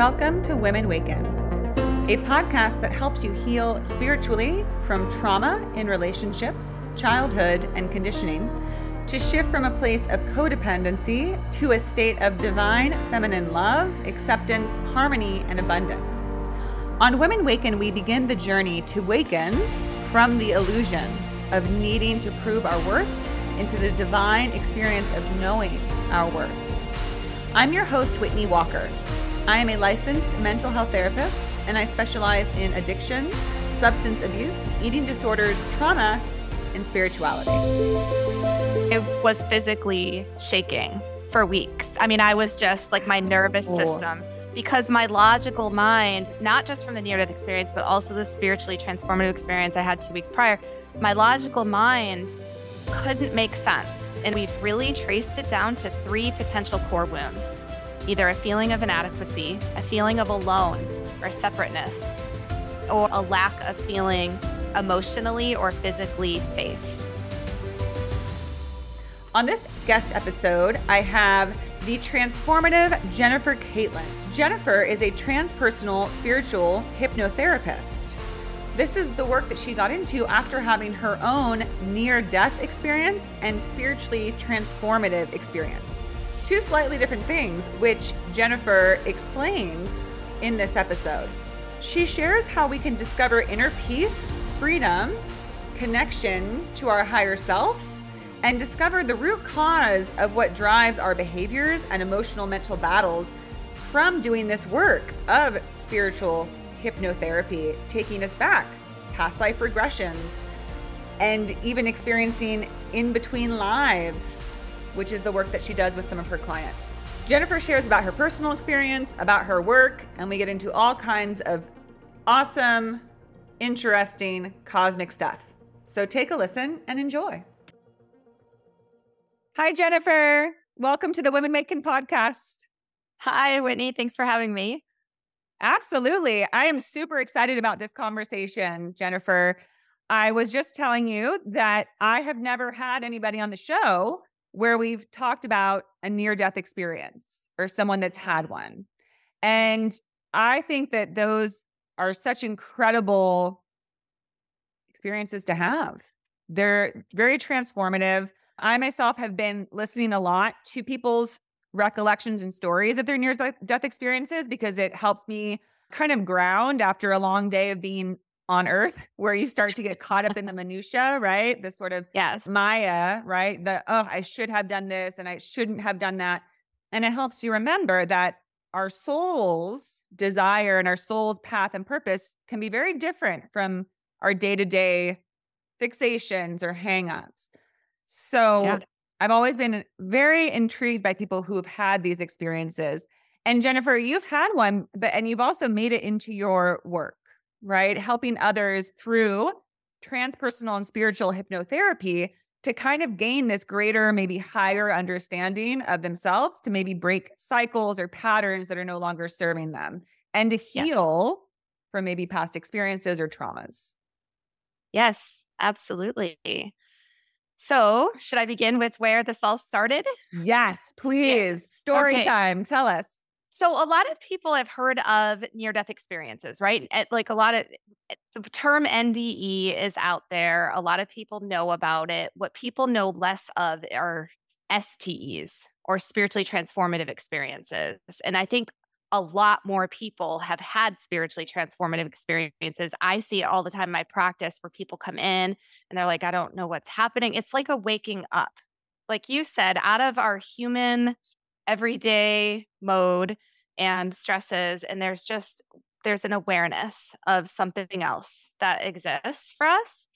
Welcome to Women Waken, a podcast that helps you heal spiritually from trauma in relationships, childhood, and conditioning to shift from a place of codependency to a state of divine feminine love, acceptance, harmony, and abundance. On Women Waken, we begin the journey to waken from the illusion of needing to prove our worth into the divine experience of knowing our worth. I'm your host, Whitney Walker. I am a licensed mental health therapist and I specialize in addiction, substance abuse, eating disorders, trauma, and spirituality. It was physically shaking for weeks. I mean, I was just like my nervous oh. system because my logical mind, not just from the near death experience, but also the spiritually transformative experience I had two weeks prior, my logical mind couldn't make sense. And we've really traced it down to three potential core wounds either a feeling of inadequacy, a feeling of alone or separateness, or a lack of feeling emotionally or physically safe. On this guest episode, I have the transformative Jennifer Caitlin. Jennifer is a transpersonal spiritual hypnotherapist. This is the work that she got into after having her own near death experience and spiritually transformative experience two slightly different things, which Jennifer explains in this episode. She shares how we can discover inner peace, freedom, connection to our higher selves, and discover the root cause of what drives our behaviors and emotional mental battles from doing this work of spiritual hypnotherapy, taking us back, past life regressions, and even experiencing in between lives which is the work that she does with some of her clients. Jennifer shares about her personal experience, about her work, and we get into all kinds of awesome, interesting, cosmic stuff. So take a listen and enjoy. Hi, Jennifer. Welcome to the Women Waken podcast. Hi, Whitney. Thanks for having me. Absolutely. I am super excited about this conversation, Jennifer. I was just telling you that I have never had anybody on the show where we've talked about a near death experience or someone that's had one. And I think that those are such incredible experiences to have. They're very transformative. I myself have been listening a lot to people's recollections and stories of their near death experiences because it helps me kind of ground after a long day of being on earth where you start to get caught up in the minutia, right? The sort of yes. Maya, right? The oh, I should have done this and I shouldn't have done that. And it helps you remember that our soul's desire and our soul's path and purpose can be very different from our day-to-day fixations or hangups. So yeah. I've always been very intrigued by people who have had these experiences. And Jennifer, you've had one, but and you've also made it into your work right? Helping others through transpersonal and spiritual hypnotherapy to kind of gain this greater, maybe higher understanding of themselves to maybe break cycles or patterns that are no longer serving them and to heal yes. from maybe past experiences or traumas. Yes, absolutely. So, should I begin with where this all started? Yes, please. Story okay. time. Tell us. So a lot of people have heard of near death experiences, right? Like a lot of eh, the term NDE is out there. A lot of people know about it. What people know less of are STEs or spiritually transformative experiences. And I think a lot more people have had spiritually transformative experiences. I see it all the time in my practice where people come in and they're like, I don't know what's happening. It's like a waking up. Like you said, out of our human everyday mode and stresses and there's just there's an awareness of something else that exists for us.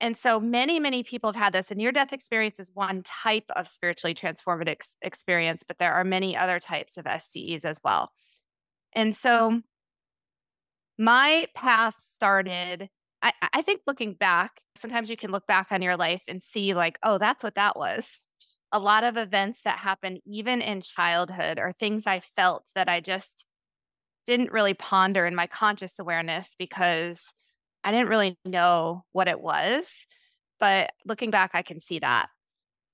And so many many people have had this and near death experience is one type of spiritually transformative ex- experience but there are many other types of STEs as well. And so my path started I, I think looking back sometimes you can look back on your life and see like oh that's what that was a lot of events that happen even in childhood are things I felt that I just didn't really ponder in my conscious awareness because I didn't really know what it was. But looking back, I can see that.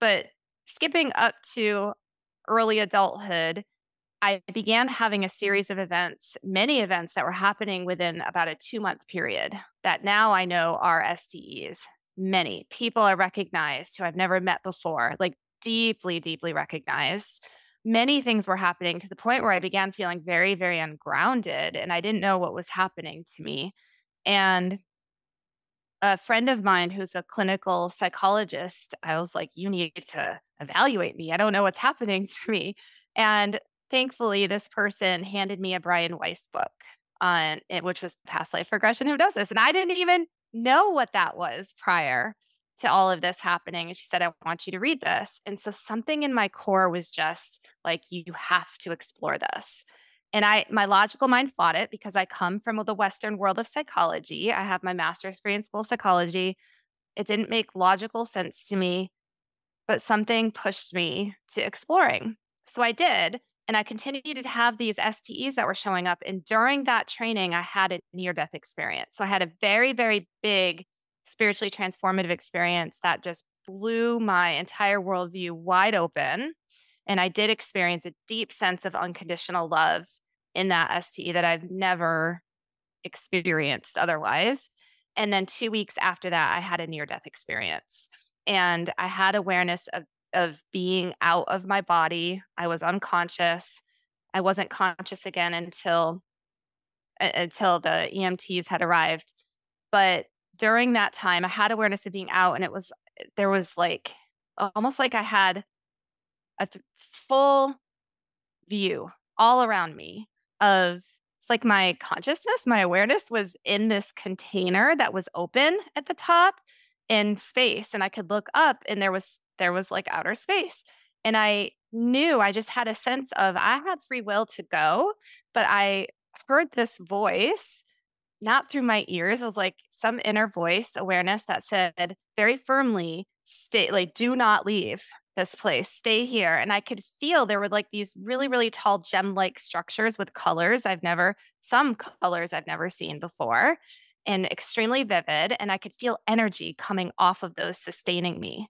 But skipping up to early adulthood, I began having a series of events, many events that were happening within about a two month period that now I know are STEs. Many people I recognized who I've never met before, like deeply, deeply recognized. Many things were happening to the point where I began feeling very, very ungrounded and I didn't know what was happening to me. And a friend of mine who's a clinical psychologist, I was like, you need to evaluate me. I don't know what's happening to me. And thankfully, this person handed me a Brian Weiss book on it, which was past life regression hypnosis. And I didn't even know what that was prior to all of this happening. And she said, I want you to read this. And so something in my core was just like, you have to explore this. And I, my logical mind fought it because I come from the Western world of psychology. I have my master's degree in school psychology. It didn't make logical sense to me, but something pushed me to exploring. So I did. And I continued to have these STEs that were showing up. And during that training, I had a near death experience. So I had a very, very big spiritually transformative experience that just blew my entire worldview wide open. And I did experience a deep sense of unconditional love in that STE that I've never experienced otherwise. And then two weeks after that, I had a near death experience. And I had awareness of, of being out of my body. I was unconscious. I wasn't conscious again until until the EMTs had arrived. But during that time, I had awareness of being out, and it was eh, there was like almost like I had a th- full view all around me of it's like my consciousness, my awareness was in this container that was open at the top in space and I could look up and there was there was like outer space. And I knew I just had a sense of I had free will to go, but I heard this voice not through my ears. It was like some inner voice awareness that said very firmly, stay like do not leave this place, stay here. And I could feel there were like these really, really tall gem like structures with colors I've never, some colors I've never seen before and extremely vivid. And I could feel energy coming off of those, sustaining me.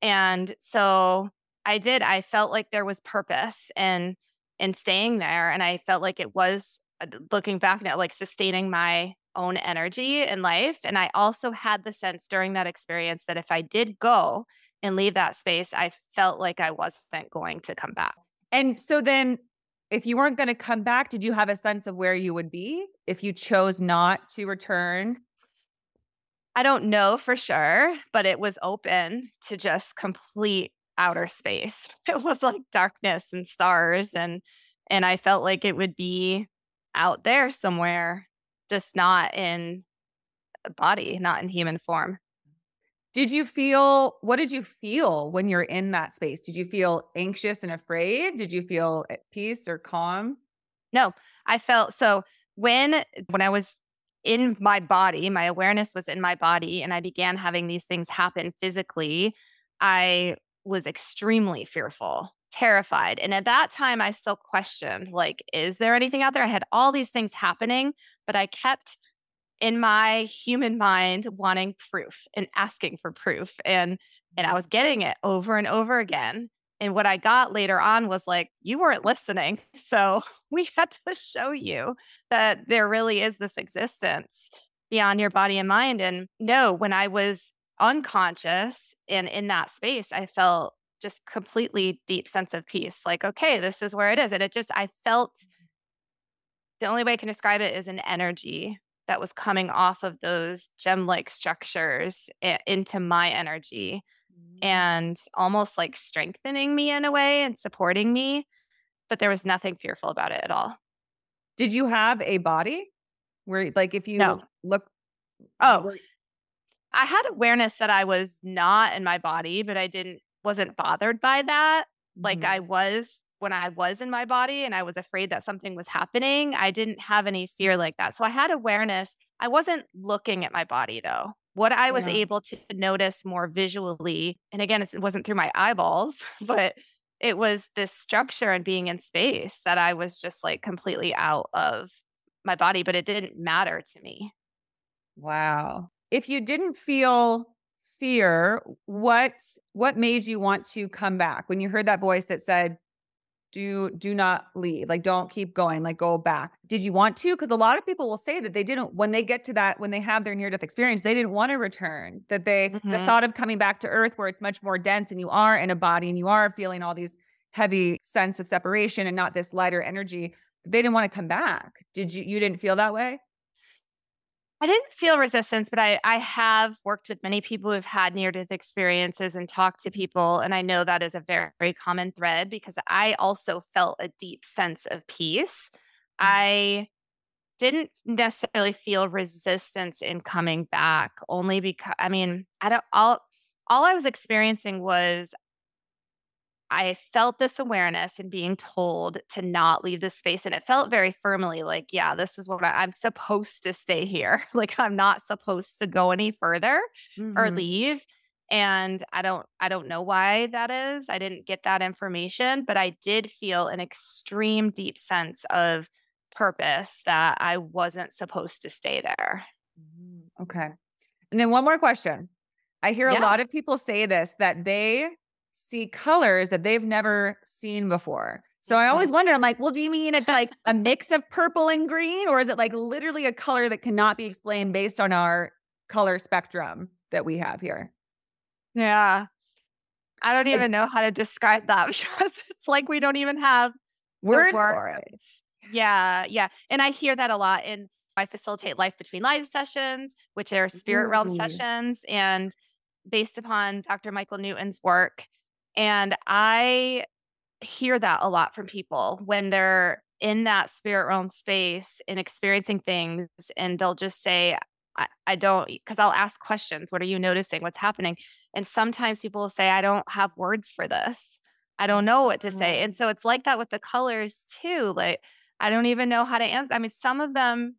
And so I did, I felt like there was purpose in in staying there. And I felt like it was Uh, looking back now, like sustaining my own energy in life. And I also had the sense during that experience that if I did go and leave that space, I felt like I wasn't going to come back. And so then, if you weren't going to come back, did you have a sense of where you would be if you chose not to return? I don't know for sure, but it was open to just complete outer space. It was like darkness and stars and and I felt like it would be out there somewhere, just not in a body, not in human form. Did you feel what did you feel when you're in that space? Did you feel anxious and afraid? Did you feel at peace or calm? No, I felt so when when I was in my body, my awareness was in my body and I began having these things happen physically, I was extremely fearful, terrified. And at that time I still questioned like is there anything out there? I had all these things happening, but I kept in my human mind wanting proof and asking for proof and and I mm-hmm. was getting it over and over again. And what I got later on was like, you weren't listening. So we had to show you that there really is this existence beyond your body and mind. And no, when I was unconscious and in that space, I felt just completely deep sense of peace. Like, okay, this is where it is. And it just, I felt the only way I can describe it is an energy that was coming off of those gem like structures into my energy mm. and almost like strengthening me in a way and supporting me. But there was nothing fearful about it at all. Did you have a body where, like, if you no. look, oh, were- I had awareness that I was not in my body, but I didn't, wasn't bothered by that. Mm-hmm. Like, I was when I was in my body and I was afraid that something was happening, I didn't have any fear like that. So I had awareness. I wasn't looking at my body though. What I was yeah. able to notice more visually, and again, it wasn't through my eyeballs, but it was this structure and being in space that I was just like completely out of my body, but it didn't matter to me. Wow. If you didn't feel fear, what what made you want to come back? When you heard that voice that said, do do not leave like don't keep going like go back did you want to? Because a lot of people will say that they didn't when they get to that when they have their near death experience they didn't want to return that they mm-hmm. the thought of coming back to earth where it's much more dense and you are in a body and you are feeling all these heavy sense of separation and not this lighter energy they didn't want to come back. Did you you didn't feel that way I didn't feel resistance, but I I have worked with many people who've had near death experiences and talked to people, and I know that is a very, very common thread because I also felt a deep sense of peace. Mm-hmm. I didn't necessarily feel resistance in coming back, only because I mean I don't all all I was experiencing was I felt this awareness and being told to not leave this space. And it felt very firmly like, yeah, this is what I, am supposed to stay here. like I'm not supposed to go any further mm-hmm. or leave. And I don't I don't know why that is. I didn't get that information, but I did feel an extreme deep sense of purpose that I wasn't supposed to stay there. Mm-hmm. Okay. And then one more question. I hear yeah. a lot of people say this that they see colors that they've never seen before. So I always wonder, I'm like, well, do you mean it's like a mix of purple and green, or is it like literally a color that cannot be explained based on our color spectrum that we have here? Yeah. I don't even know how to describe that because it's like we don't even have words word. for it. Yeah. Yeah. And I hear that a lot. And I facilitate life between life sessions, which are spirit realm sessions. And based upon Dr. Michael Newton's work, and I hear that a lot from people when they're in that spirit realm space and experiencing things, and they'll just say, I, I don't, because I'll ask questions. What are you noticing? What's happening? And sometimes people will say, I don't have words for this. I don't know what to say. Mm. And so it's like that with the colors too. Like, I don't even know how to answer. I mean, some of them,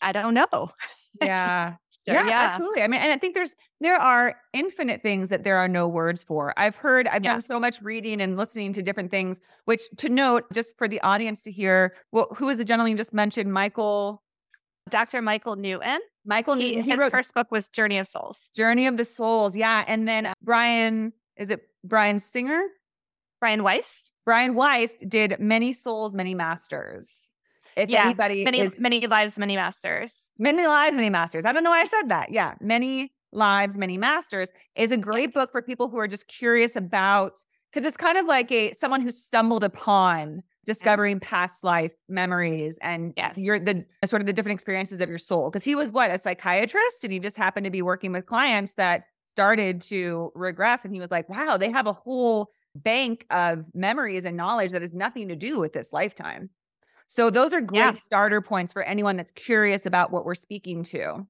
I don't know. Yeah. Yeah, yeah, absolutely. I mean, and I think there's there are infinite things that there are no words for. I've heard, I've yeah. done so much reading and listening to different things. Which to note, just for the audience to hear, well, who was the gentleman you just mentioned? Michael, Dr. Michael Newton. Michael he, Newton. He his wrote first book was Journey of Souls. Journey of the Souls. Yeah, and then uh, Brian, is it Brian Singer? Brian Weiss. Brian Weiss did Many Souls, Many Masters. If yeah, anybody many is, many lives, many masters. Many lives, many masters. I don't know why I said that. Yeah, many lives, many masters is a great book for people who are just curious about because it's kind of like a someone who stumbled upon discovering past life memories and yes. your the sort of the different experiences of your soul. Because he was what a psychiatrist, and he just happened to be working with clients that started to regress, and he was like, "Wow, they have a whole." bank of memories and knowledge that has nothing to do with this lifetime. So those are great yeah. starter points for anyone that's curious about what we're speaking to.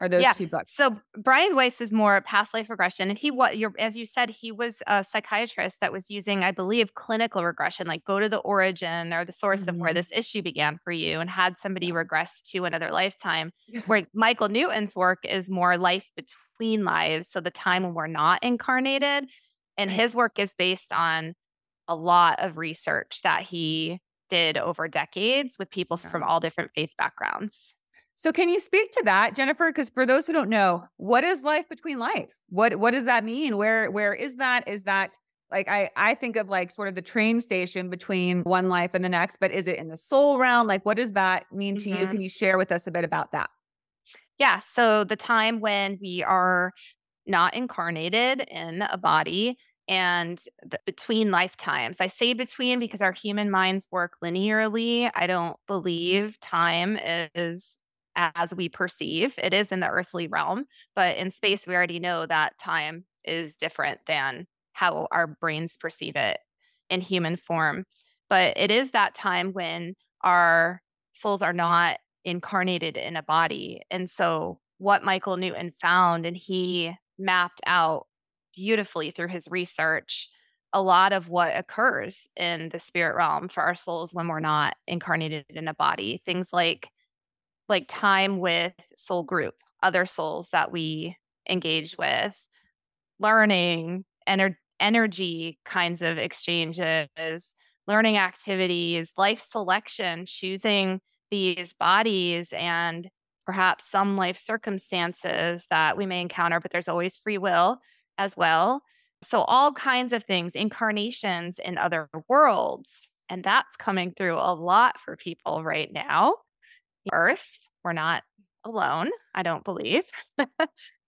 Are those yeah. two books? So Brian Weiss is more past life regression, and he what you're as you said he was a psychiatrist that was using, I believe, clinical regression, like go to the origin or the source mm-hmm. of where mm-hmm. this issue began for you, and had somebody regress to another lifetime. where Michael Newton's work is more life between lives, so the time when we're not incarnated, and his work is based on a lot of research that he did over decades with people from all different faith backgrounds. So can you speak to that, Jennifer? Because for those who don't know, what is life between life? What what does that mean? Where where is that? Is that like I I think of like sort of the train station between one life and the next, but is it in the soul realm? Like what does that mean to mm-hmm. you? Can you share with us a bit about that? Yeah. So the time when we are not incarnated in a body and the, between lifetimes. I say between because our human minds work linearly. I don't believe time is as we perceive. It is in the earthly realm, but in space, we already know that time is different than how our brains perceive it in human form. But it is that time when our souls are not incarnated in a body. And so, what Michael Newton found, and he mapped out beautifully through his research a lot of what occurs in the spirit realm for our souls when we're not incarnated in a body. Things like like time with soul group other souls that we engage with learning ener- energy kinds of exchanges learning activities life selection choosing these bodies and perhaps some life circumstances that we may encounter but there's always free will as well. So, all kinds of things, incarnations in other worlds. And that's coming through a lot for people right now. Earth, we're not alone, I don't believe.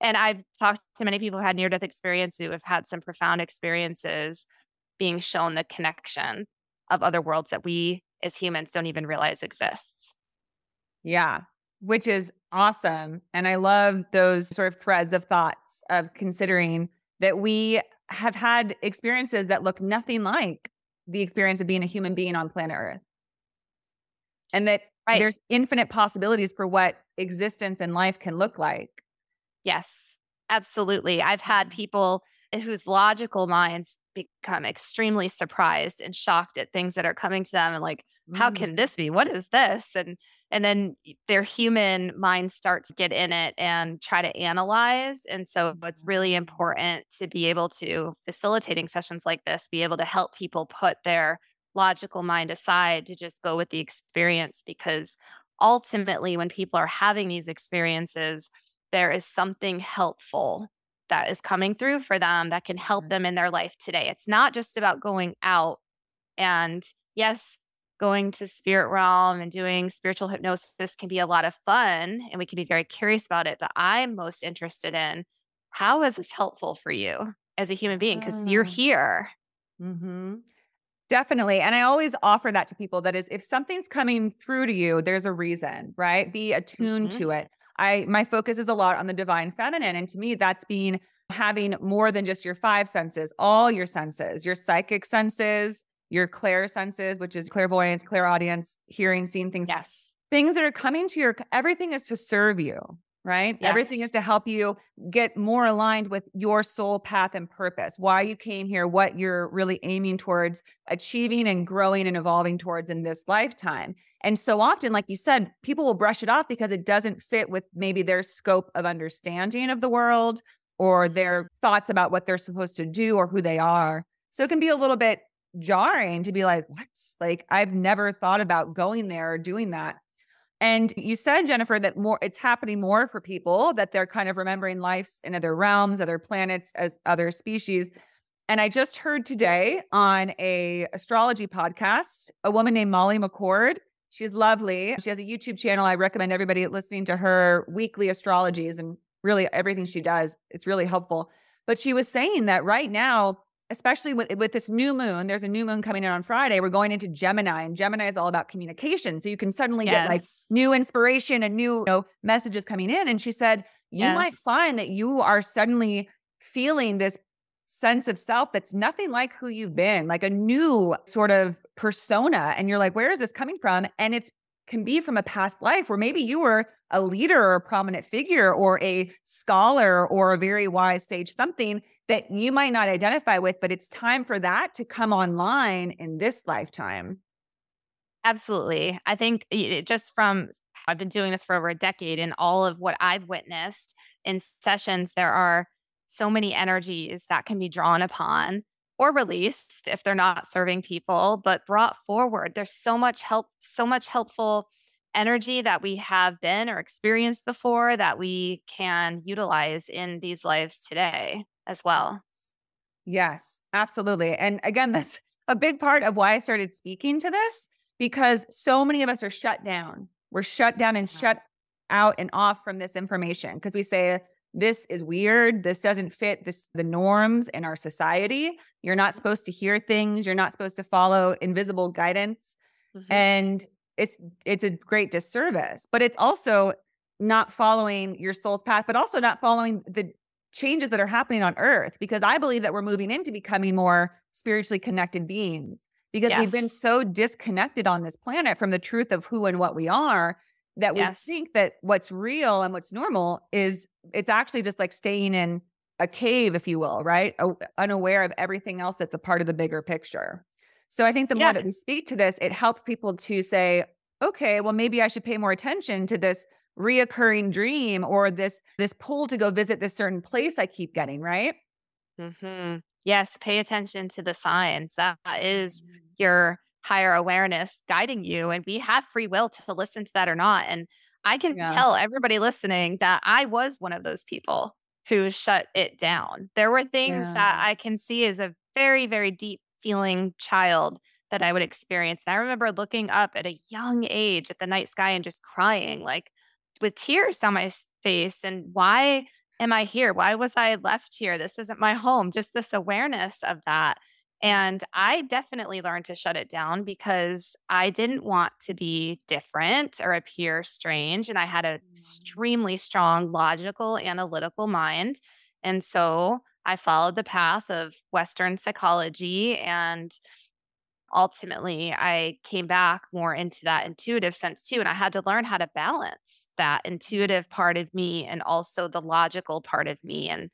and I've talked to many people who had near death experience who have had some profound experiences being shown the connection of other worlds that we as humans don't even realize exists. Yeah, which is awesome. And I love those sort of threads of thoughts of considering that we have had experiences that look nothing like the experience of being a human being on planet Earth. And that right. there's infinite possibilities for what existence and life can look like. Yes, absolutely. I've had people whose logical minds become extremely surprised and shocked at things that are coming to them and like how mm. can this be what is this and and then their human mind starts to get in it and try to analyze and so it's really mm. important to be able to facilitating sessions like this be able to help people put their logical mind aside to just go with the experience because ultimately when people are having these experiences there is something helpful that is coming through for them that can help mm-hmm. them in their life today. It's not just about going out and yes, going to spirit realm and doing spiritual hypnosis can be a lot of fun and we can be very curious about it. But I'm most interested in how is this helpful for you as a human being? Because you're ah. here. Mm-hmm. Definitely. And I always offer that to people that is if something's coming through to you, there's a reason, right? Be attuned mm-hmm. to it. I my focus is a lot on the divine feminine and to me that's being having more than just your five senses, all your senses, your psychic senses, your clair senses, which is clairvoyance, clairaudience, hearing, seeing things. Yes. Things that are coming to your everything is to serve you, right? Yes. Everything is to help you get more aligned with your soul path and purpose, why you came here, what you're really aiming towards achieving and growing and evolving towards in this lifetime. And so often, like you said, people will brush it off because it doesn't fit with maybe their scope of understanding of the world or their thoughts about what they're supposed to do or who they are. So it can be a little bit jarring to be like, what? Like, I've never thought about going there or doing that. And you said, Jennifer, that more it's happening more for people that they're kind of remembering lives in other realms, other planets, as other species. And I just heard today on a astrology podcast, a woman named Molly McCord. She's lovely. She has a YouTube channel. I recommend everybody listening to her weekly astrologies and really everything she does. It's really helpful. But she was saying that right now, especially with, with this new moon, there's a new moon coming in on Friday. We're going into Gemini, and Gemini is all about communication. So you can suddenly yes. get like new inspiration and new you know, messages coming in. And she said, you yes. might find that you are suddenly feeling this sense of self that's nothing like who you've been, like a new sort of persona. And you're like, where is this coming from? And it's can be from a past life where maybe you were a leader or a prominent figure or a scholar or a very wise sage, something that you might not identify with, but it's time for that to come online in this lifetime. Absolutely. I think just from I've been doing this for over a decade and all of what I've witnessed in sessions, there are so many energies that can be drawn upon or released if they're not serving people, but brought forward. There's so much help, so much helpful energy that we have been or experienced before that we can utilize in these lives today as well. Yes, absolutely. And again, that's a big part of why I started speaking to this because so many of us are shut down. We're shut down and shut out and off from this information because we say, this is weird. This doesn't fit this the norms in our society. You're not supposed to hear things. You're not supposed to follow invisible guidance. Mm-hmm. And it's it's a great disservice. But it's also not following your soul's path, but also not following the changes that are happening on earth because I believe that we're moving into becoming more spiritually connected beings because yes. we've been so disconnected on this planet from the truth of who and what we are that yes. we think that what's real and what's normal is it's actually just like staying in a cave, if you will, right? O- unaware of everything else that's a part of the bigger picture. So I think the yeah. more that we speak to this, it helps people to say, okay, well, maybe I should pay more attention to this reoccurring dream or this this pull to go visit this certain place I keep getting, right? Mm-hmm. Yes, pay attention to the signs. That is mm-hmm. your higher awareness guiding you. And we have free will to listen to that or not. And I can yeah. tell everybody listening that I was one of those people. who shut it down. There were things Yeah. that I can see as a very, very deep feeling child that I would experience. And I remember looking up at a young age at the night sky and just crying, like with tears down my face. And why am I here? Why was I left here? This isn't my home. Just this awareness of that. And I definitely learned to shut it down because I didn't want to be different or appear strange. And I had an mm. extremely strong logical, analytical mind. And so I followed the path of Western psychology and ultimately I came back more into that intuitive sense too. And I had to learn how to balance that intuitive part of me and also the logical part of me. And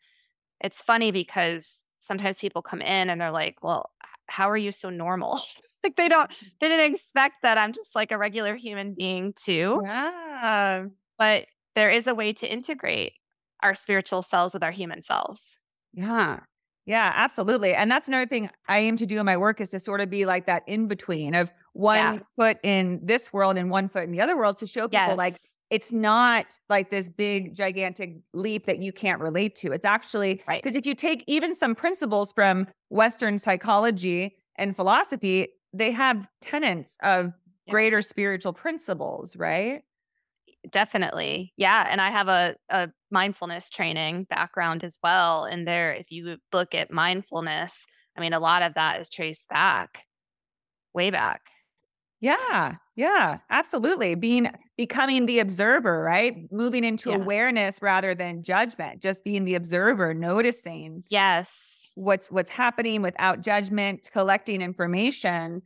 it's funny because sometimes people come in and they're like, well, how are you so normal? like they don't, they didn't expect that I'm just like a regular human being too. Yeah. Um, but there is a way to integrate our spiritual selves with our human selves. Yeah. Yeah, absolutely. And that's another thing I aim to do in my work is to sort of be like that in between of one Yeah. foot in this world and one foot in the other world to show people like Yes. It's not like this big gigantic leap that you can't relate to. It's actually Right. because if you take even some principles from Western psychology and philosophy, they have tenets of greater spiritual principles, right? Definitely. Yeah. And I have a, a mindfulness training background as well. And there, if you look at mindfulness, I mean, a lot of that is traced back, way back. Yeah, yeah, absolutely. Being becoming the observer, right? Moving into Yeah. awareness rather than judgment, just being the observer, noticing Yes. what's what's happening without judgment, collecting information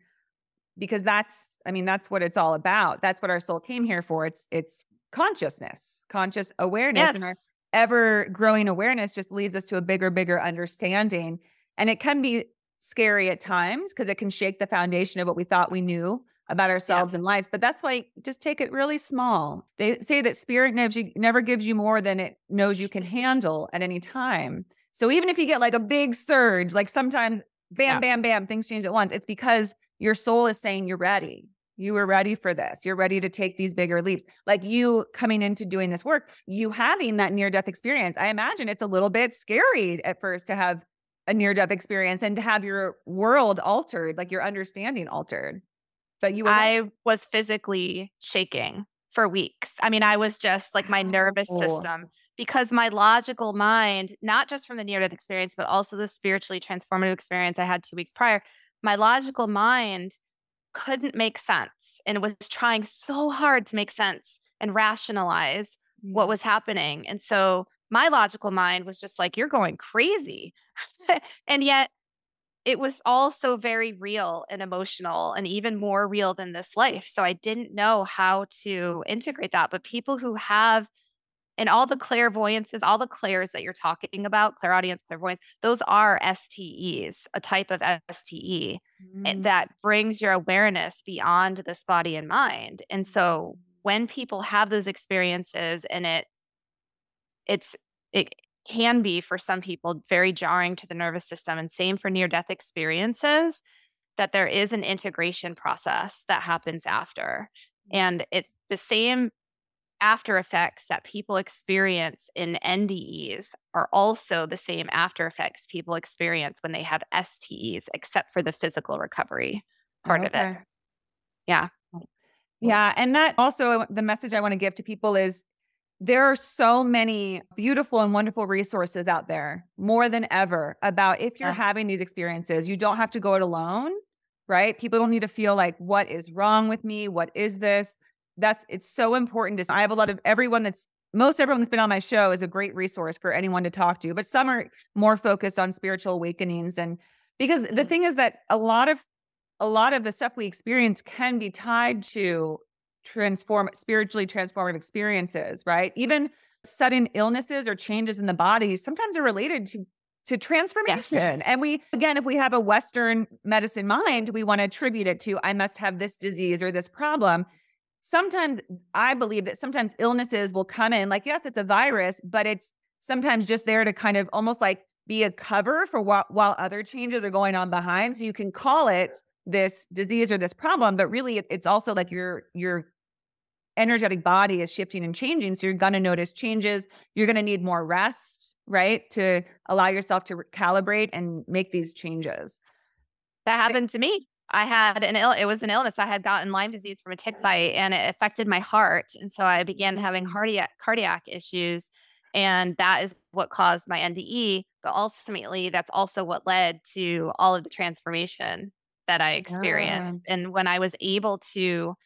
because that's I mean that's what it's all about. That's what our soul came here for. It's it's consciousness, conscious awareness Yes. and our ever growing awareness just leads us to a bigger bigger understanding. And it can be scary at times because it can shake the foundation of what we thought we knew about ourselves and lives. But that's why just take it really small. They say that spirit never, never gives you more than it knows you can handle at any time. So even if you get like a big surge, like sometimes bam, Yeah. bam, bam, things change at once, it's because your soul is saying you're ready. You were ready for this. You're ready to take these bigger leaps. Like you coming into doing this work, you having that near death experience. I imagine it's a little bit scary at first to have a near death experience and to have your world altered, like your understanding altered. But you were I was physically shaking for weeks. I mean, I was just like my nervous Wow. system because my logical mind, not just from the near death experience, but also the spiritually transformative experience I had two weeks prior, my logical mind couldn't make sense and was trying so hard to make sense and rationalize what mm. was happening. And so my logical mind was just like, you're going crazy. and yet it was also very real and emotional and even more real than this life. So I didn't know how to integrate that. But people who have, and all the clairvoyances, all the clairs that you're talking about, clairaudience, clairvoyance, those are STEs, a type of STE and Mm. that brings your awareness beyond this body and mind. And so when people have those experiences and it it's it can be for some people very jarring to the nervous system and same for near death experiences that there is an integration process that happens after. Mm. And it's the same after effects that people experience in NDEs are also the same after effects people experience when they have STEs, except for the physical recovery part of it. Yeah. Yeah. And that also, the message I want to give to people is there are so many beautiful and wonderful resources out there more than ever about if you're Yeah. having these experiences, you don't have to go it alone, right? People don't need to feel like, what is wrong with me? What is this? That's it's so important to I have a lot of everyone that's most everyone that's been on my show is a great resource for anyone to talk to, but some are more focused on spiritual awakenings and because the Mhm. thing is that a lot of a lot of the stuff we experience can be tied to transform spiritually transformative experiences, right? Even sudden illnesses or changes in the body sometimes are related to to transformation. And we again, if we have a Western medicine mind, we want to attribute it to I must have this disease or this problem. Sometimes I believe that sometimes illnesses will come in, like, yes, it's a virus, but it's sometimes just there to kind of almost like be a cover for while, while other changes are going on behind. So you can call it this disease or this problem, but really it's also like you're you're energetic body is shifting and changing. So you're going to notice changes. You're going to need more rest, right? To allow yourself to calibrate and make these changes. That happened to me. I had an ill it was an illness. I had gotten Lyme disease from a tick bite and it affected my heart. And so I began having mm. cardiac cardiac issues. And that is what caused my NDE. But ultimately, that's also what led to all of the transformation that I experienced. Yeah. And when I was able to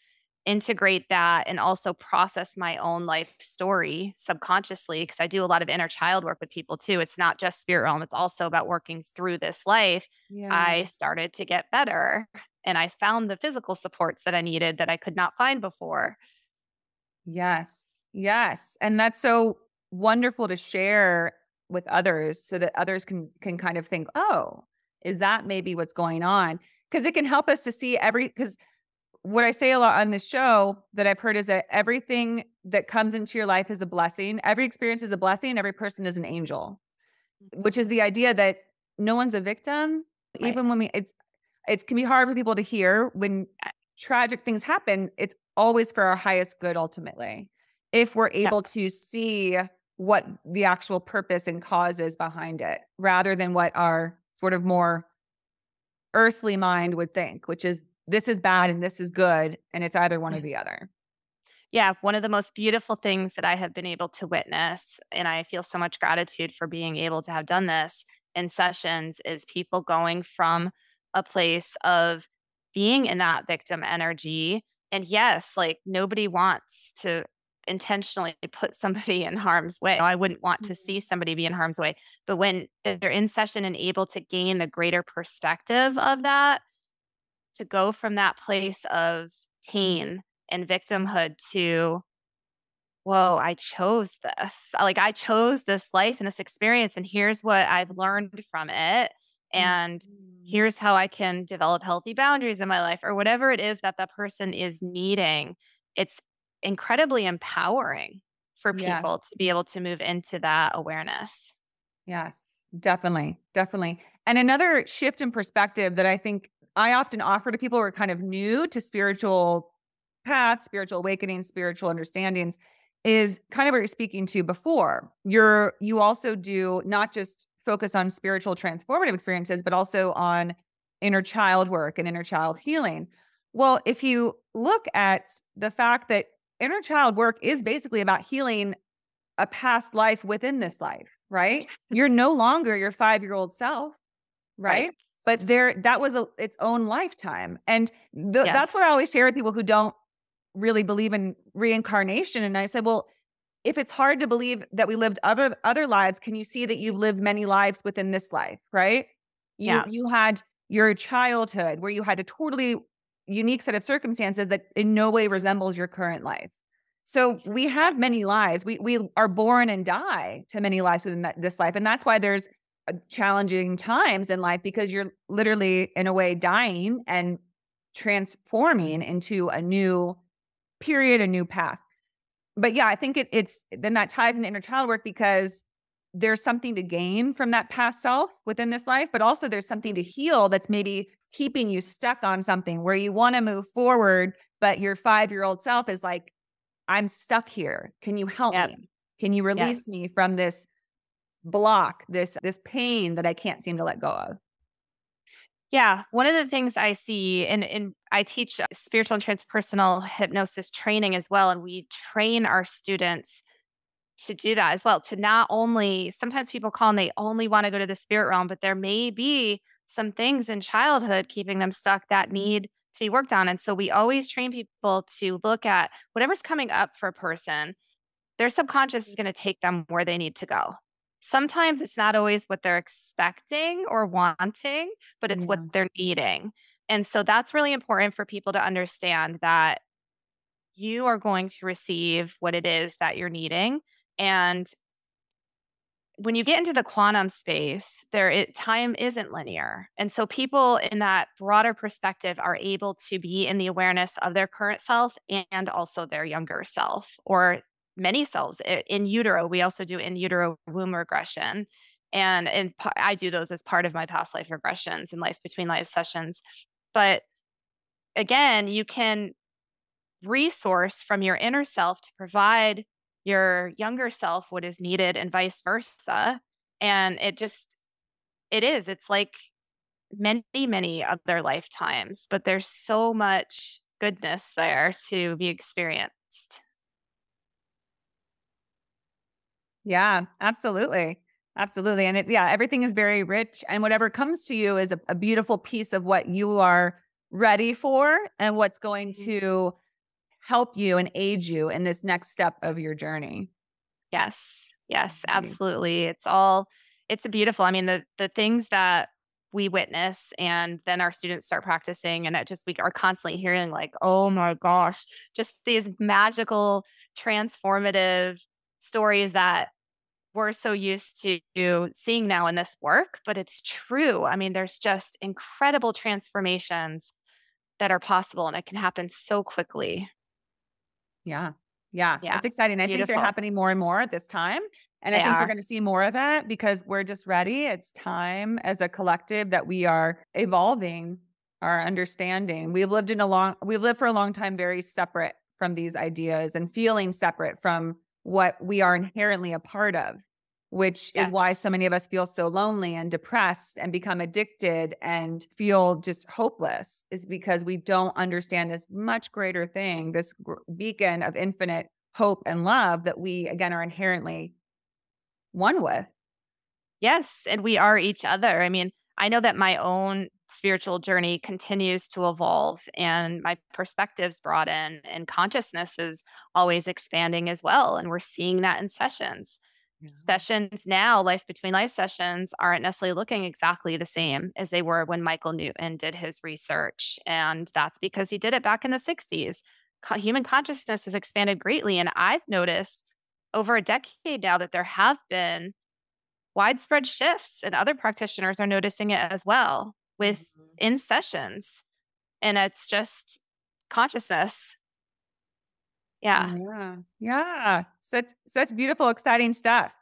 integrate that and also process my own life story subconsciously because I do a lot of inner child work with people too. It's not just spirit realm, it's also about working through this life. Yeah. I started to get better and I found the physical supports that I needed that I could not find before. Yes. Yes. And that's so wonderful to share with others so that others can can kind of think, "Oh, is that maybe what's going on?" Because it can help us to see every because what I say a lot on this show that I've heard is that everything that comes into your life is a blessing. Every experience is a blessing. Every person is an angel, mm-hmm. which is the idea that no one's a victim. Right. Even when we, it's, it can be hard for people to hear when tragic things happen. It's always for our highest good, ultimately. If we're able yeah. to see what the actual purpose and cause is behind it, rather than what our sort of more earthly mind would think, which is this is bad and this is good. And it's either one or mm. the other. Yeah, one of the most beautiful things that I have been able to witness, and I feel so much gratitude for being able to have done this in sessions, is people going from a place of being in that victim energy. And yes, like nobody wants to intentionally put somebody in harm's way. I wouldn't want to see mm-hmm. somebody be in harm's way. But when they're in session and able to gain the greater perspective of that, to go from that place of pain and victimhood to whoa i chose this like i chose this life and this experience and here's what i've learned from it and mm-hmm. here's how i can develop healthy boundaries in my life or whatever it is that the person is needing it's incredibly empowering for people yes. to be able to move into that awareness yes definitely definitely and another shift in perspective that i think I often offer to people who are kind of new to spiritual paths, spiritual awakening, spiritual understandings is kind of what you're speaking to before. You're you also do not just focus on spiritual transformative experiences, but also on inner child work and inner child healing. Well, if you look at the fact that inner child work is basically about healing a past life within this life, right? You're no longer your five year old self, right? right? but there that was a, its own lifetime and the, yes. that's what i always share with people who don't really believe in reincarnation and i said well if it's hard to believe that we lived other other lives can you see that you've lived many lives within this life right you, yeah you had your childhood where you had a totally unique set of circumstances that in no way resembles your current life. So we have many lives. We we are born and die to many lives within that, this life and that's why there's uh, challenging times in life because you're literally in a way dying and transforming into a new period, a new path. But yeah, I think it, it's then that ties into inner child work because there's something to gain from that past self within this life, but also there's something to heal that's maybe keeping you stuck on something where you want to move forward, but your five year old self is like, I'm stuck here. Can you help yep. me? Can you release me from this block, this this pain that I can't seem to let go of. Yeah, one of the things I see, and, and I teach spiritual and transpersonal hypnosis training as well, and we train our students to do that as well. To not only, sometimes people call and they only want to go to the spirit realm, but there may be some things in childhood keeping them stuck that mm-hmm. need to be worked on. And so we always train people to look at whatever's coming up for a person, their subconscious is mm-hmm. going to take them where they need to go sometimes it's not always what they're expecting or wanting, but it's yeah. what they're needing. And so that's really important for people to understand that you are going to receive what it is that you're needing. And when you get into the quantum space, there it, time isn't linear. And so people in that broader perspective are able to be in the awareness of their current self and also their younger self or many selves in utero. We also do in utero womb regression. And, and I do those as part of my past life regressions and life between life sessions. But again, you can resource from your inner self to provide your younger self what is needed and vice versa. And it just, it is. It's like many, many other lifetimes, but there's so much goodness there to be experienced. Yeah, absolutely. Absolutely. And it, yeah, everything is very rich. And whatever comes to you is a, a beautiful piece of what you are ready for and what's going mm-hmm. to help you and aid you in this next step of your journey. Yes. Yes, mm-hmm. absolutely. It's all it's beautiful. I mean, the the things that we witness and then our students start practicing and it just we are constantly hearing like, "Oh my gosh, just these magical transformative stories that we're so used to seeing now in this work, but it's true. I mean, there's just incredible transformations that are possible and it can happen so quickly. Yeah. Yeah. Yeah. It's exciting. I Beautiful. think they're happening more and more at this time. And they I think are. we're going to see more of that because we're just ready. It's time as a collective that we are evolving our understanding. We've lived in a long, we've lived for a long time very separate from these ideas and feeling separate from what we are inherently a part of, which yes. is why so many of us feel so lonely and depressed and become addicted and feel just hopeless, is because we don't understand this much greater thing, this beacon of infinite hope and love that we, again, are inherently one with. Yes. And we are each other. I mean, I know that my own spiritual journey continues to evolve and my perspectives broaden and consciousness is always expanding as well and we're seeing that in sessions yeah. sessions now life between life sessions aren't necessarily looking exactly the same as they were when michael newton did his research and that's because he did it back in the 60s human consciousness has expanded greatly and i've noticed over a decade now that there have been widespread shifts and other practitioners are noticing it as well with mm-hmm. in sessions and it's just consciousness yeah. Yeah. Yeah. Such such beautiful exciting stuff.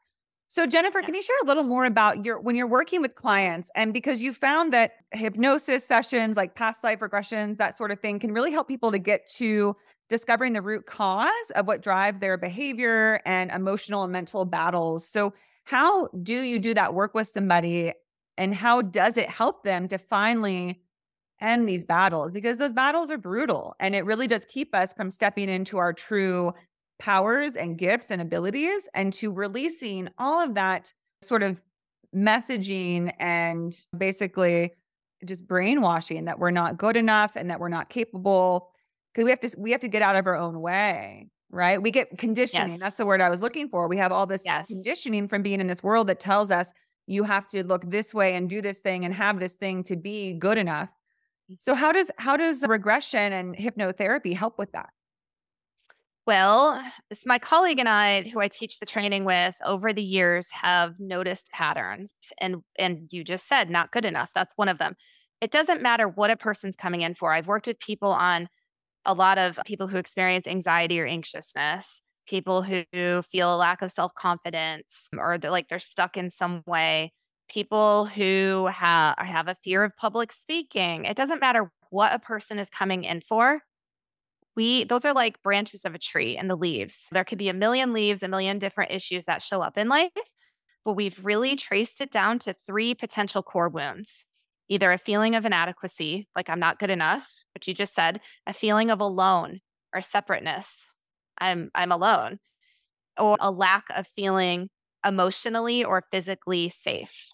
So jennifer yeah. can you share a little more about your when you're working with clients and because you found that hypnosis sessions like past life regressions that sort of thing can really help people to get to discovering the root cause of what drives their behavior and emotional and mental battles. So how do you do that work with somebody and how does it help them to finally end these battles because those battles are brutal and it really does keep us from stepping into our true powers and gifts and abilities and to releasing all of that sort of messaging and basically just brainwashing that we're not good enough and that we're not capable because we have to we have to get out of our own way right we get conditioning yes. that's the word i was looking for we have all this yes. conditioning from being in this world that tells us you have to look this way and do this thing and have this thing to be good enough. So how does how does regression and hypnotherapy help with that? Well, my colleague and I, who I teach the training with over the years, have noticed patterns. And and you just said not good enough. That's one of them. It doesn't matter what a person's coming in for. I've worked with people on a lot of people who experience anxiety or anxiousness people who feel a lack of self confidence or like they're stuck in some way, people who have have a fear of public speaking. It doesn't matter what a person is coming in for. We those are like branches of a tree and the leaves. There could be a million leaves, a million different issues that show up in life, but we've really traced it down to three potential core wounds. Either a feeling of inadequacy, like I'm not good enough, which you just said, a feeling of alone or separateness, I'm I'm alone or a lack of feeling emotionally or physically safe.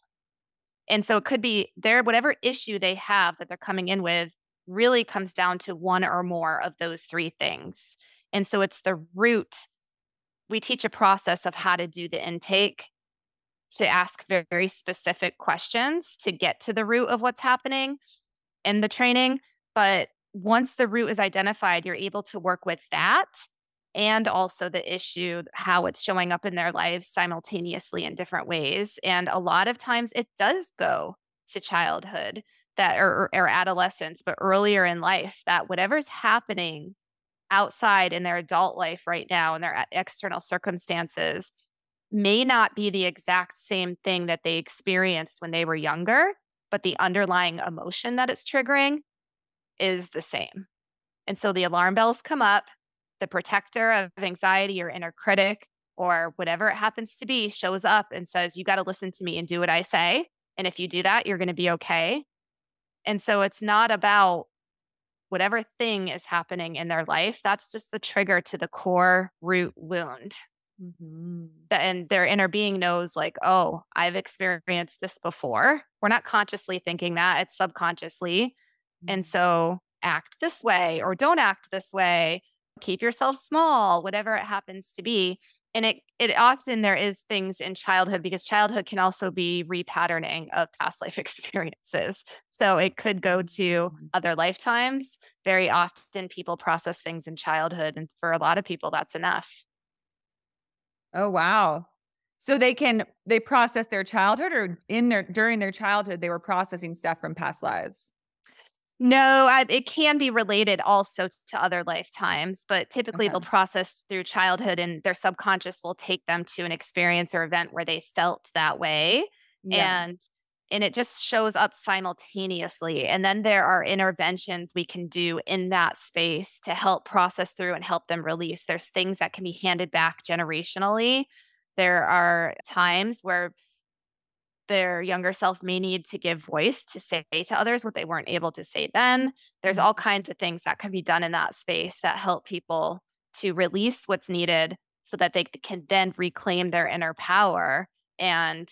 And so it could be there whatever issue they have that they're coming in with really comes down to one or more of those three things. And so it's the root. We teach a process of how to do the intake to ask very specific questions to get to the root of what's happening in the training. But once the root is identified, you're able to work with that and also the issue, how it's showing up in their lives simultaneously in different ways. And a lot of times it does go to childhood that or, or adolescence, but earlier in life, that whatever's happening outside in their adult life right now and their uh, external circumstances may not be the exact same thing that they experienced when they were younger, but the underlying emotion that it's triggering is the same. And so the alarm bells come up the protector of anxiety or inner critic or whatever it happens to be shows up and says, You got to listen to me and do what I say. And if you do that, you're going to be okay. And so it's not about whatever thing is happening in their life. That's just the trigger to the core root wound. Mm-hmm. And their inner being knows, like, oh, I've experienced this before. We're not consciously thinking that, it's subconsciously. Mm-hmm. And so act this way or don't act this way keep yourself small whatever it happens to be and it it often there is things in childhood because childhood can also be repatterning of past life experiences. So it could go to mm-hmm. other lifetimes. Very often people process things in childhood and for a lot of people that's enough. Oh wow. So they can they process their childhood or in their during their childhood they were processing stuff from past lives no, I, it can be related also to other lifetimes, but typically okay. they'll process through childhood and their subconscious will take them to an experience or event where they felt that way. Yeah. And and it just shows up simultaneously. And then there are interventions we can do in that space to help process through and help them release. There's things that can be handed back generationally. There are times where their younger self may need to give voice to say to others what they weren't able to say then. There's mm-hmm. all kinds of things that can be done in that space that help people to release what's needed so that they can then reclaim their inner power and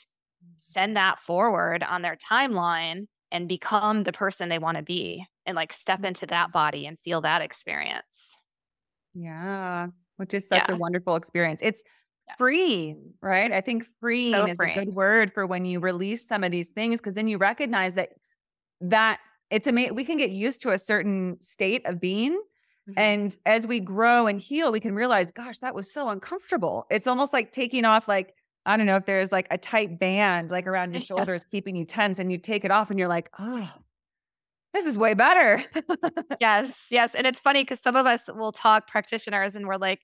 send that forward on their timeline and become the person they want to be and like step into that body and feel that experience. Yeah, which is such yeah. a wonderful experience. It's freeing, right? I think freeing so is freeing. a good word for when you release some of these things because then you recognize that that it's amazing. We can get used to a certain state of being. Mm-hmm. And as we grow and heal, we can realize, gosh, that was so uncomfortable. It's almost like taking off, like, I don't know if there's like a tight band like around your shoulders, keeping you tense, and you take it off and you're like, oh, this is way better. yes, yes. And it's funny because some of us will talk practitioners and we're like,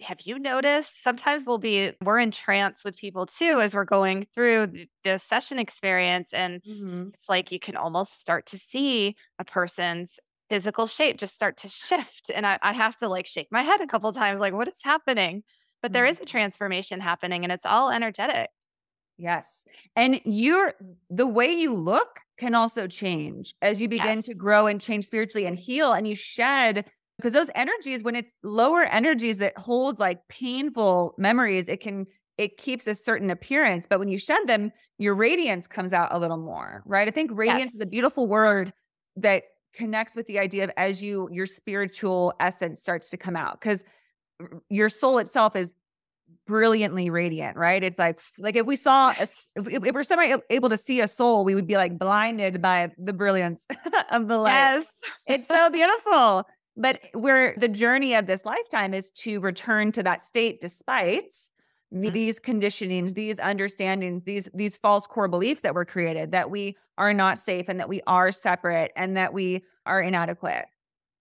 have you noticed sometimes we'll be we're in trance with people too as we're going through the session experience and mm-hmm. it's like you can almost start to see a person's physical shape just start to shift and I, I have to like shake my head a couple times like what is happening but mm-hmm. there is a mm-hmm. transformation happening and it's all energetic yes and you're the way you look can also change as you begin yes. to grow and change spiritually and heal and you shed because those energies when it's lower energies that holds like painful memories it can it keeps a certain appearance but when you shed them your radiance comes out a little more right? I think radiance yes. is a beautiful word that connects with the idea of as you your spiritual essence starts to come out because your soul itself is brilliantly radiant right? It's like like if we saw a, if, if we're somehow able to see a soul we would be like blinded by the brilliance of the light. Yes. It's so beautiful but where the journey of this lifetime is to return to that state despite mm-hmm. these conditionings, these understandings, these these false core beliefs that were created that we are not safe and that we are separate and that we are inadequate.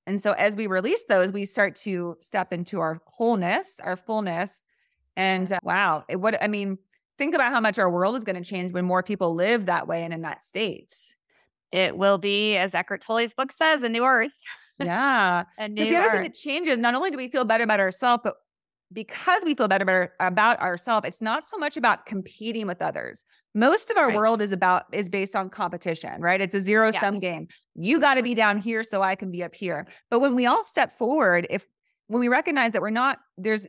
And so as we release those, we start to step into our wholeness, our fullness. And uh, wow, it, what I mean, think about how much our world is going to change when more people live that way and in that state. It will be, as Eckhart Tolle's book says, a new earth. Yeah. and the other thing that changes, not only do we feel better about ourselves, but because we feel better, about ourselves, it's not so much about competing with others. Most of our right. world is about is based on competition, right? It's a zero yeah. sum game. You got to be down here so I can be up here. But when we all step forward, if when we recognize that we're not there's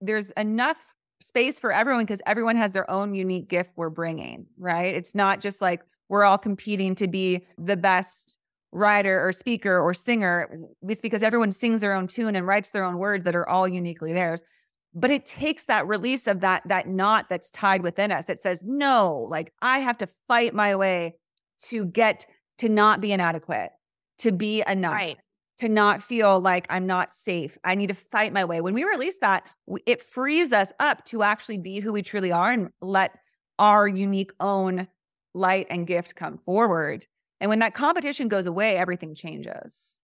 there's enough space for everyone because everyone has their own unique gift we're bringing, right? It's not just like we're all competing to be the best writer or speaker or singer. It's because everyone sings their own tune and writes their own words that are all uniquely theirs. But it takes that release of that that knot that's tied within us that says, no, like I have to fight my way to get to not be inadequate, to be enough. Right. To not feel like I'm not safe. I need to fight my way. When we release that, it frees us up to actually be who we truly are and let our unique own light and gift come forward and when that competition goes away, everything changes.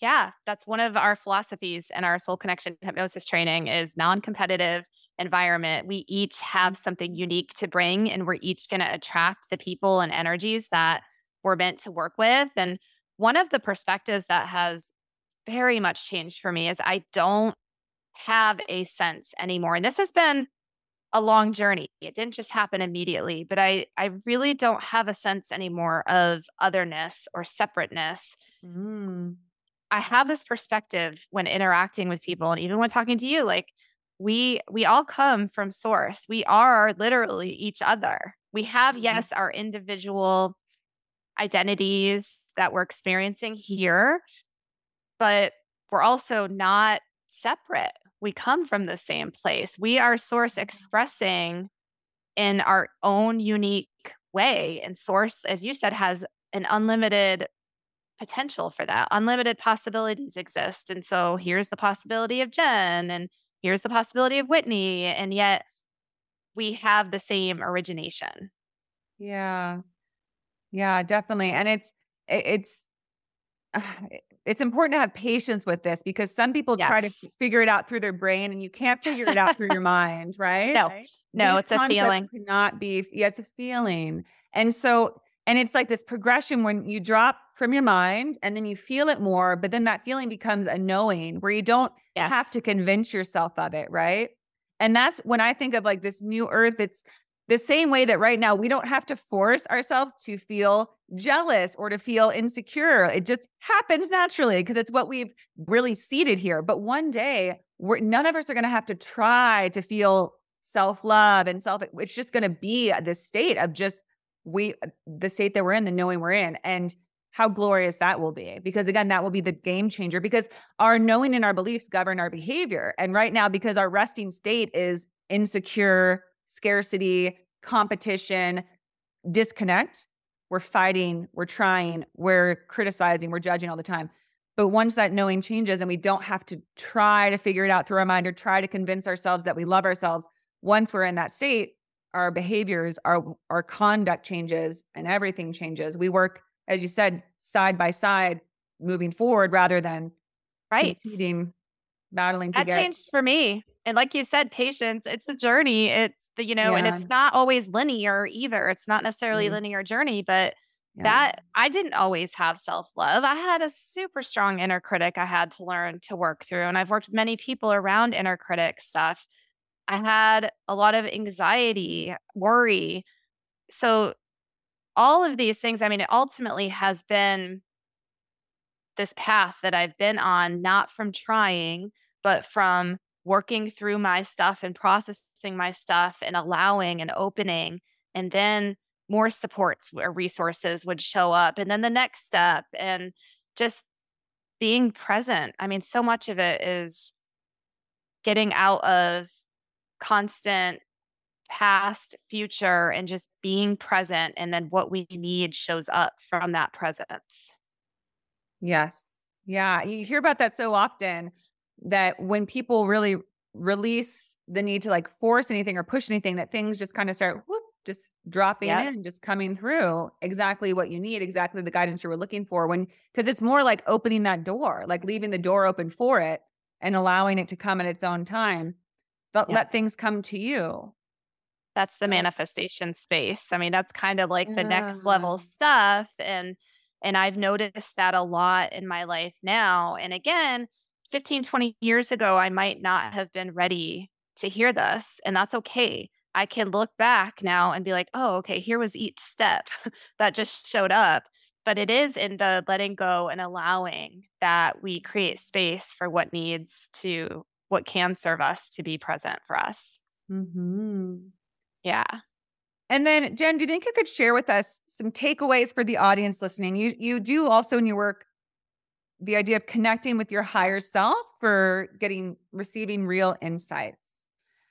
Yeah, that's one of our philosophies in our soul connection hypnosis training is non-competitive environment. We each have something unique to bring and we're each going to attract the people and energies that we're meant to work with and one of the perspectives that has very much changed for me is I don't have a sense anymore. And this has been a long journey. It didn't just happen immediately, but I I really don't have a sense anymore of otherness or separateness. Mm. I have this perspective when interacting with people and even when talking to you like we we all come from source. We are literally each other. We have mm-hmm. yes our individual identities that we're experiencing here, but we're also not separate. We come from the same place. We are source expressing in our own unique way. And source, as you said, has an unlimited potential for that. Unlimited possibilities exist. And so here's the possibility of Jen, and here's the possibility of Whitney. And yet we have the same origination. Yeah. Yeah, definitely. And it's, it's, it's important to have patience with this because some people yes. try to figure it out through their brain and you can't figure it out through your mind, right? No, right? no, These it's a feeling. Not be, yeah, it's a feeling. And so, and it's like this progression when you drop from your mind and then you feel it more, but then that feeling becomes a knowing where you don't yes. have to convince yourself of it, right? And that's when I think of like this new earth, it's the same way that right now we don't have to force ourselves to feel jealous or to feel insecure. It just happens naturally because it's what we've really seeded here. But one day, we're, none of us are going to have to try to feel self love and self. It's just going to be this state of just we, the state that we're in, the knowing we're in. And how glorious that will be. Because again, that will be the game changer because our knowing and our beliefs govern our behavior. And right now, because our resting state is insecure, scarcity, competition, disconnect. We're fighting, we're trying, we're criticizing, we're judging all the time. But once that knowing changes and we don't have to try to figure it out through our mind or try to convince ourselves that we love ourselves, once we're in that state, our behaviors, our our conduct changes and everything changes. We work, as you said, side by side, moving forward rather than right competing, battling to that get. changed for me and like you said patience it's a journey it's the you know yeah. and it's not always linear either it's not necessarily mm-hmm. linear journey but yeah. that i didn't always have self-love i had a super strong inner critic i had to learn to work through and i've worked with many people around inner critic stuff i had a lot of anxiety worry so all of these things i mean it ultimately has been this path that i've been on not from trying but from working through my stuff and processing my stuff and allowing and opening and then more supports or resources would show up and then the next step and just being present. I mean so much of it is getting out of constant past future and just being present and then what we need shows up from that presence yes yeah you hear about that so often that when people really release the need to like force anything or push anything, that things just kind of start whoop, just dropping yep. in, just coming through exactly what you need, exactly the guidance you were looking for. When because it's more like opening that door, like leaving the door open for it and allowing it to come at its own time. But yep. let things come to you. That's the manifestation space. I mean, that's kind of like the next level stuff. And and I've noticed that a lot in my life now. And again, 15, 20 years ago, I might not have been ready to hear this. And that's okay. I can look back now and be like, oh, okay, here was each step that just showed up. But it is in the letting go and allowing that we create space for what needs to, what can serve us to be present for us. Mm-hmm. Yeah. And then, Jen, do you think you could share with us some takeaways for the audience listening? You you do also in your work the idea of connecting with your higher self for getting receiving real insights.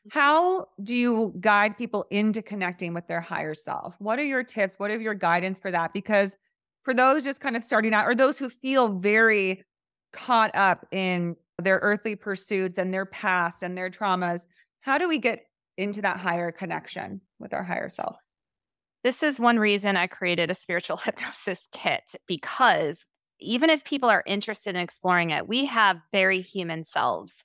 Mm-hmm. How do you guide people into connecting with their higher self? What are your tips? What are your guidance for that? Because for those just kind of starting out or those who feel very caught up in their earthly pursuits and their past and their traumas, how do we get into that higher connection with our higher self? This is one reason I created a spiritual hypnosis kit because even if people are interested in exploring it, we have very human selves.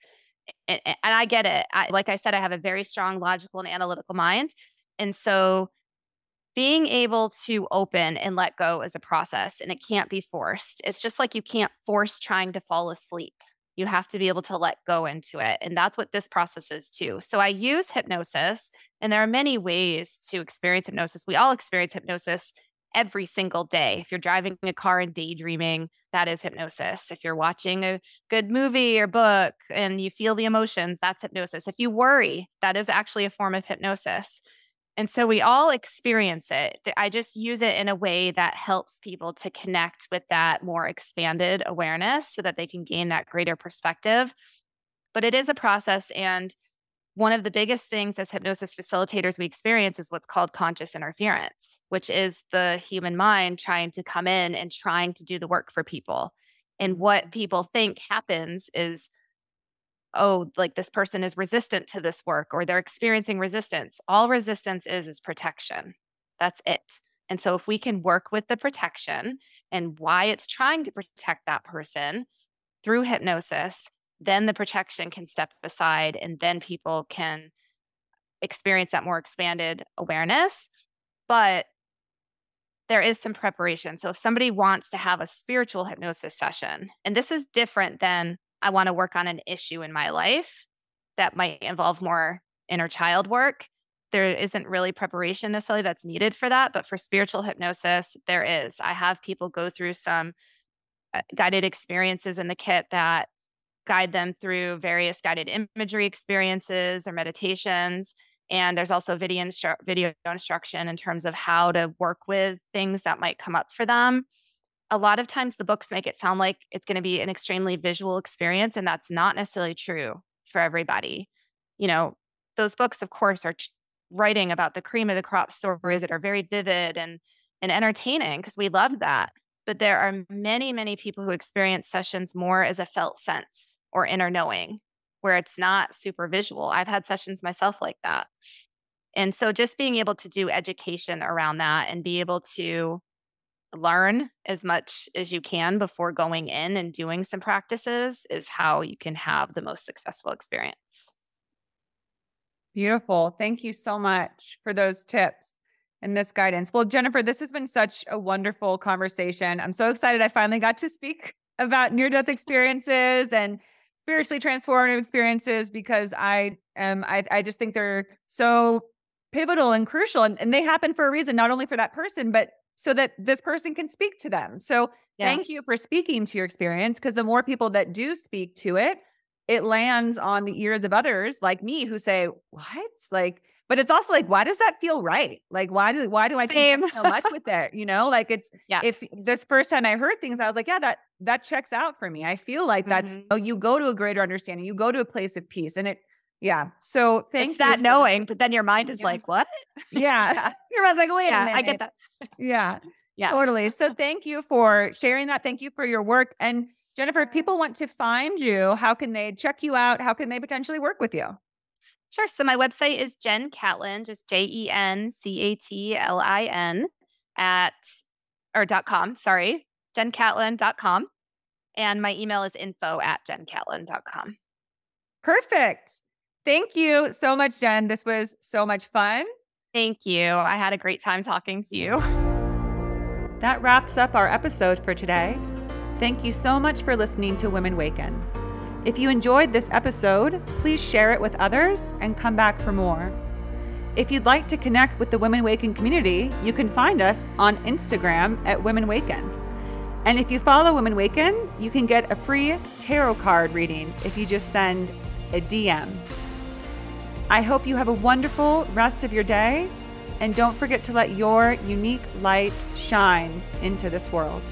And, I get it. I, like I said, I have a very strong logical and analytical mind. And so being able to open and let go is a process and it can't be forced. It's just like you can't force trying to fall asleep. You have to be able to let go into it. And that's what this process is too. So I use hypnosis, and there are many ways to experience hypnosis. We all experience hypnosis every single day. If you're driving a car and daydreaming, that is hypnosis. If you're watching a good movie or book and you feel the emotions, that's hypnosis. If you worry, that is actually a form of hypnosis. And so we all experience it. I just use it in a way that helps people to connect with that more expanded awareness so that they can gain that greater perspective. But it is a process. And one of the biggest things as hypnosis facilitators we experience is what's called conscious interference, which is the human mind trying to come in and trying to do the work for people. And what people think happens is oh, like this person is resistant to this work or they're experiencing resistance. All resistance is is protection. That's it. And so if we can work with the protection and why it's trying to protect that person through hypnosis, then the protection can step aside and then people can experience that more expanded awareness. But there is some preparation. So if somebody wants to have a spiritual hypnosis session, and this is different than I want to work on an issue in my life that might involve more inner child work. There isn't really preparation necessarily that's needed for that. But for spiritual hypnosis, there is. I have people go through some uh, guided experiences in the kit that guide them through various guided imagery experiences or meditations. And there's also video, instru- video instruction in terms of how to work with things that might come up for them a lot of times the books make it sound like it's going to be an extremely visual experience and that's not necessarily true for everybody. You know those books of course are writing about the cream of the crop stories that are very vivid and and entertaining because we love that but there are many many people who experience sessions more as a felt sense or inner knowing where it's not super visual. I've had sessions myself like that. And so just being able to do education around that and be able to learn as much as you can before going in and doing some practices is how you can have the most successful experience. Beautiful. Thank you so much for those tips and this guidance. Well, Jennifer, this has been such a wonderful conversation. I'm so excited I finally got to speak about near death experiences and spiritually transformative experiences because I am I, I just think they're so pivotal and crucial and, and they happen for a reason, not only for that person, but so that this person can speak to them. So yeah. thank you for speaking to your experience because the more people that do speak to it, it lands on the ears of others like me who say, "What?" Like, but it's also like, why does that feel right? Like, why do why do I Same. so much with it? You know, like it's yeah. If this first time I heard things, I was like, yeah, that that checks out for me. I feel like that's mm-hmm. oh, you go to a greater understanding, you go to a place of peace, and it yeah. So thanks that knowing, but then your mind is yeah. like, what? Yeah. yeah. Your mind's like, wait yeah, a minute. I get that. yeah. Yeah. Totally. So thank you for sharing that. Thank you for your work. And Jennifer, if people want to find you, how can they check you out? How can they potentially work with you? Sure. So my website is Jen Catlin, just J E N C A T L I N at or dot com, sorry, jencatlin.com. And my email is info at jencatlin.com. Perfect. Thank you so much, Jen. This was so much fun. Thank you. I had a great time talking to you. That wraps up our episode for today. Thank you so much for listening to Women Waken. If you enjoyed this episode, please share it with others and come back for more. If you'd like to connect with the Women Waken community, you can find us on Instagram at Women Waken. And if you follow Women Waken, you can get a free tarot card reading if you just send a DM. I hope you have a wonderful rest of your day, and don't forget to let your unique light shine into this world.